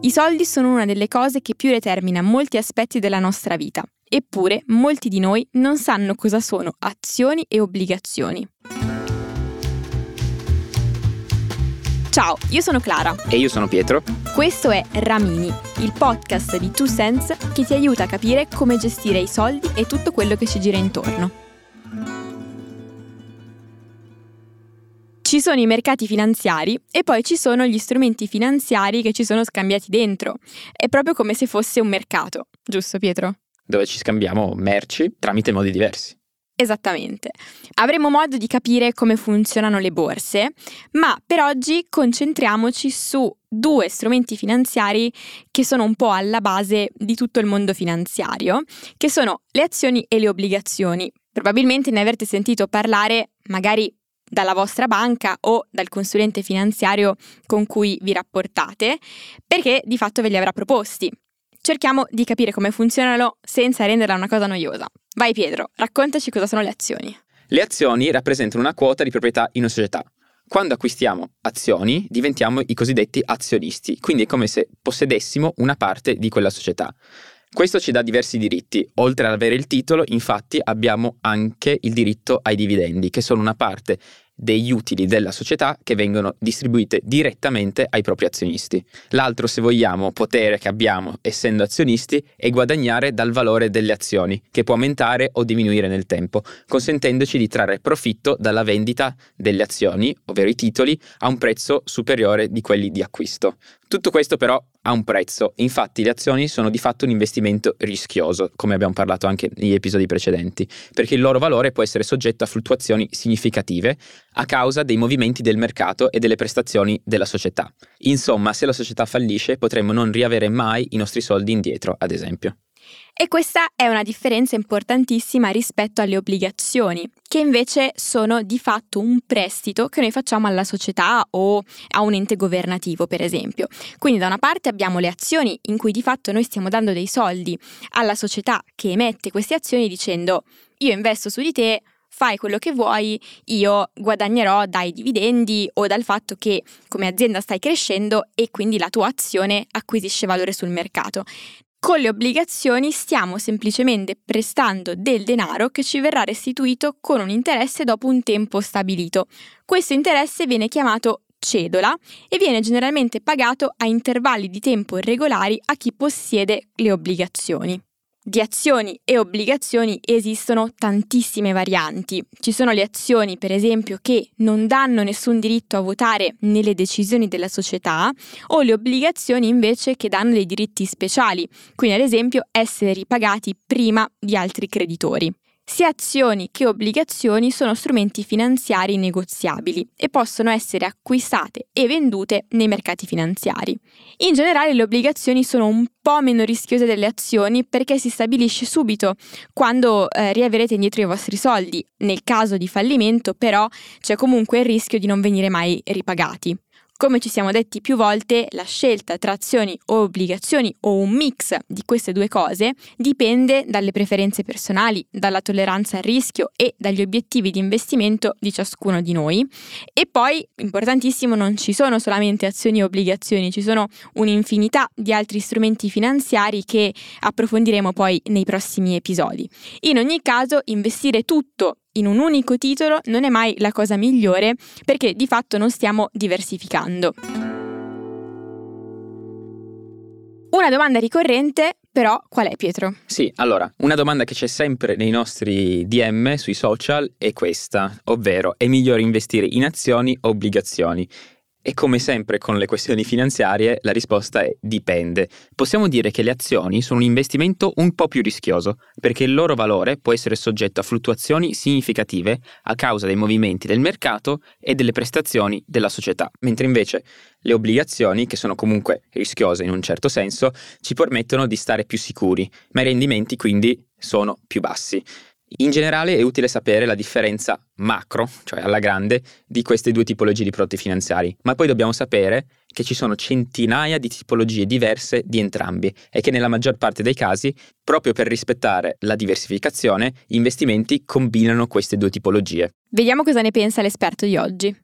I soldi sono una delle cose che più determina molti aspetti della nostra vita, eppure molti di noi non sanno cosa sono azioni e obbligazioni. Ciao, io sono Clara. E io sono Pietro. Questo è Ramini, il podcast di Two Sense che ti aiuta a capire come gestire i soldi e tutto quello che ci gira intorno. Ci sono i mercati finanziari e poi ci sono gli strumenti finanziari che ci sono scambiati dentro. È proprio come se fosse un mercato, giusto Pietro? Dove ci scambiamo merci tramite modi diversi. Esattamente. Avremo modo di capire come funzionano le borse, ma per oggi concentriamoci su due strumenti finanziari che sono un po' alla base di tutto il mondo finanziario, che sono le azioni e le obbligazioni. Probabilmente ne avrete sentito parlare magari dalla vostra banca o dal consulente finanziario con cui vi rapportate, perché di fatto ve li avrà proposti. Cerchiamo di capire come funzionano senza renderla una cosa noiosa. Vai Pietro, raccontaci cosa sono le azioni. Le azioni rappresentano una quota di proprietà in una società. Quando acquistiamo azioni diventiamo i cosiddetti azionisti, quindi è come se possedessimo una parte di quella società. Questo ci dà diversi diritti. Oltre ad avere il titolo, infatti, abbiamo anche il diritto ai dividendi, che sono una parte degli utili della società che vengono distribuite direttamente ai propri azionisti. L'altro, se vogliamo, potere che abbiamo essendo azionisti è guadagnare dal valore delle azioni, che può aumentare o diminuire nel tempo, consentendoci di trarre profitto dalla vendita delle azioni, ovvero i titoli, a un prezzo superiore di quelli di acquisto. Tutto questo però ha un prezzo, infatti le azioni sono di fatto un investimento rischioso, come abbiamo parlato anche negli episodi precedenti, perché il loro valore può essere soggetto a fluttuazioni significative a causa dei movimenti del mercato e delle prestazioni della società. Insomma, se la società fallisce potremmo non riavere mai i nostri soldi indietro, ad esempio. E questa è una differenza importantissima rispetto alle obbligazioni, che invece sono di fatto un prestito che noi facciamo alla società o a un ente governativo, per esempio. Quindi da una parte abbiamo le azioni in cui di fatto noi stiamo dando dei soldi alla società che emette queste azioni dicendo io investo su di te, fai quello che vuoi, io guadagnerò dai dividendi o dal fatto che come azienda stai crescendo e quindi la tua azione acquisisce valore sul mercato. Con le obbligazioni stiamo semplicemente prestando del denaro che ci verrà restituito con un interesse dopo un tempo stabilito. Questo interesse viene chiamato cedola e viene generalmente pagato a intervalli di tempo regolari a chi possiede le obbligazioni. Di azioni e obbligazioni esistono tantissime varianti. Ci sono le azioni, per esempio, che non danno nessun diritto a votare nelle decisioni della società, o le obbligazioni invece che danno dei diritti speciali, quindi ad esempio essere ripagati prima di altri creditori. Sia azioni che obbligazioni sono strumenti finanziari negoziabili e possono essere acquistate e vendute nei mercati finanziari. In generale le obbligazioni sono un po' meno rischiose delle azioni perché si stabilisce subito quando eh, riaverete indietro i vostri soldi. Nel caso di fallimento però c'è comunque il rischio di non venire mai ripagati. Come ci siamo detti più volte, la scelta tra azioni o obbligazioni o un mix di queste due cose dipende dalle preferenze personali, dalla tolleranza al rischio e dagli obiettivi di investimento di ciascuno di noi. E poi, importantissimo, non ci sono solamente azioni e obbligazioni, ci sono un'infinità di altri strumenti finanziari che approfondiremo poi nei prossimi episodi. In ogni caso, investire tutto in un unico titolo non è mai la cosa migliore perché di fatto non stiamo diversificando. Una domanda ricorrente, però, qual è Pietro? Sì, allora, una domanda che c'è sempre nei nostri DM sui social è questa, ovvero è migliore investire in azioni o obbligazioni? E come sempre con le questioni finanziarie la risposta è dipende. Possiamo dire che le azioni sono un investimento un po' più rischioso, perché il loro valore può essere soggetto a fluttuazioni significative a causa dei movimenti del mercato e delle prestazioni della società, mentre invece le obbligazioni, che sono comunque rischiose in un certo senso, ci permettono di stare più sicuri, ma i rendimenti quindi sono più bassi. In generale è utile sapere la differenza macro, cioè alla grande, di queste due tipologie di prodotti finanziari, ma poi dobbiamo sapere che ci sono centinaia di tipologie diverse di entrambi e che nella maggior parte dei casi, proprio per rispettare la diversificazione, gli investimenti combinano queste due tipologie. Vediamo cosa ne pensa l'esperto di oggi.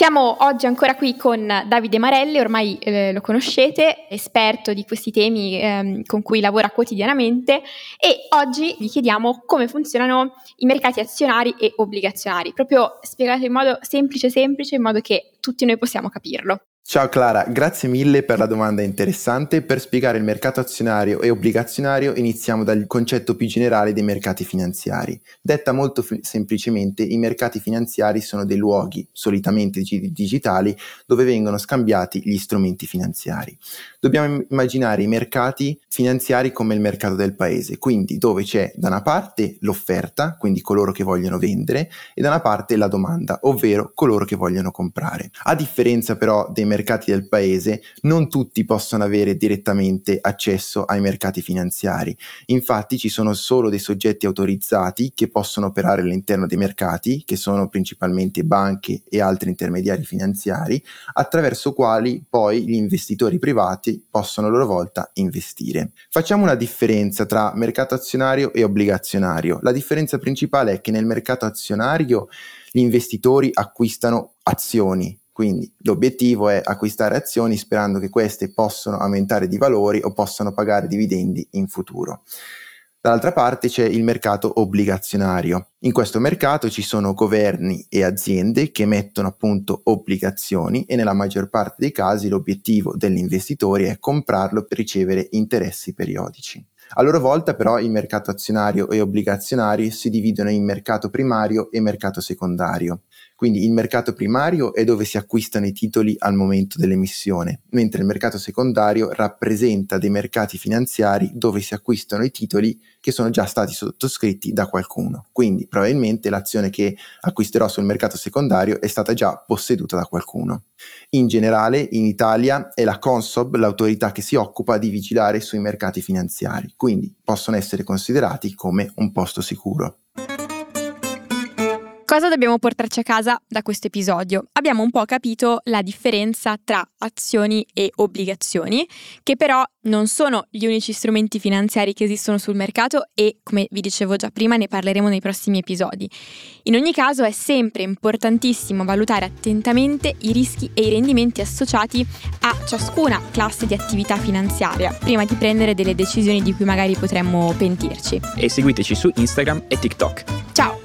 Siamo oggi ancora qui con Davide Marelli, ormai eh, lo conoscete, esperto di questi temi eh, con cui lavora quotidianamente e oggi vi chiediamo come funzionano i mercati azionari e obbligazionari, proprio spiegato in modo semplice semplice, in modo che tutti noi possiamo capirlo. Ciao Clara, grazie mille per la domanda interessante. Per spiegare il mercato azionario e obbligazionario iniziamo dal concetto più generale dei mercati finanziari. Detta molto f- semplicemente, i mercati finanziari sono dei luoghi, solitamente digitali, dove vengono scambiati gli strumenti finanziari. Dobbiamo immaginare i mercati finanziari come il mercato del paese, quindi dove c'è da una parte l'offerta, quindi coloro che vogliono vendere, e da una parte la domanda, ovvero coloro che vogliono comprare. A differenza però dei mercati del paese, non tutti possono avere direttamente accesso ai mercati finanziari. Infatti ci sono solo dei soggetti autorizzati che possono operare all'interno dei mercati, che sono principalmente banche e altri intermediari finanziari, attraverso quali poi gli investitori privati possono a loro volta investire. Facciamo una differenza tra mercato azionario e obbligazionario. La differenza principale è che nel mercato azionario gli investitori acquistano azioni, quindi l'obiettivo è acquistare azioni sperando che queste possano aumentare di valori o possano pagare dividendi in futuro. Dall'altra parte c'è il mercato obbligazionario. In questo mercato ci sono governi e aziende che emettono appunto obbligazioni e nella maggior parte dei casi l'obiettivo degli investitori è comprarlo per ricevere interessi periodici. A loro volta però il mercato azionario e obbligazionario si dividono in mercato primario e mercato secondario. Quindi il mercato primario è dove si acquistano i titoli al momento dell'emissione, mentre il mercato secondario rappresenta dei mercati finanziari dove si acquistano i titoli che sono già stati sottoscritti da qualcuno. Quindi probabilmente l'azione che acquisterò sul mercato secondario è stata già posseduta da qualcuno. In generale in Italia è la Consob l'autorità che si occupa di vigilare sui mercati finanziari, quindi possono essere considerati come un posto sicuro. Cosa dobbiamo portarci a casa da questo episodio? Abbiamo un po' capito la differenza tra azioni e obbligazioni, che però non sono gli unici strumenti finanziari che esistono sul mercato e, come vi dicevo già prima, ne parleremo nei prossimi episodi. In ogni caso è sempre importantissimo valutare attentamente i rischi e i rendimenti associati a ciascuna classe di attività finanziaria prima di prendere delle decisioni di cui magari potremmo pentirci. E seguiteci su Instagram e TikTok. Ciao!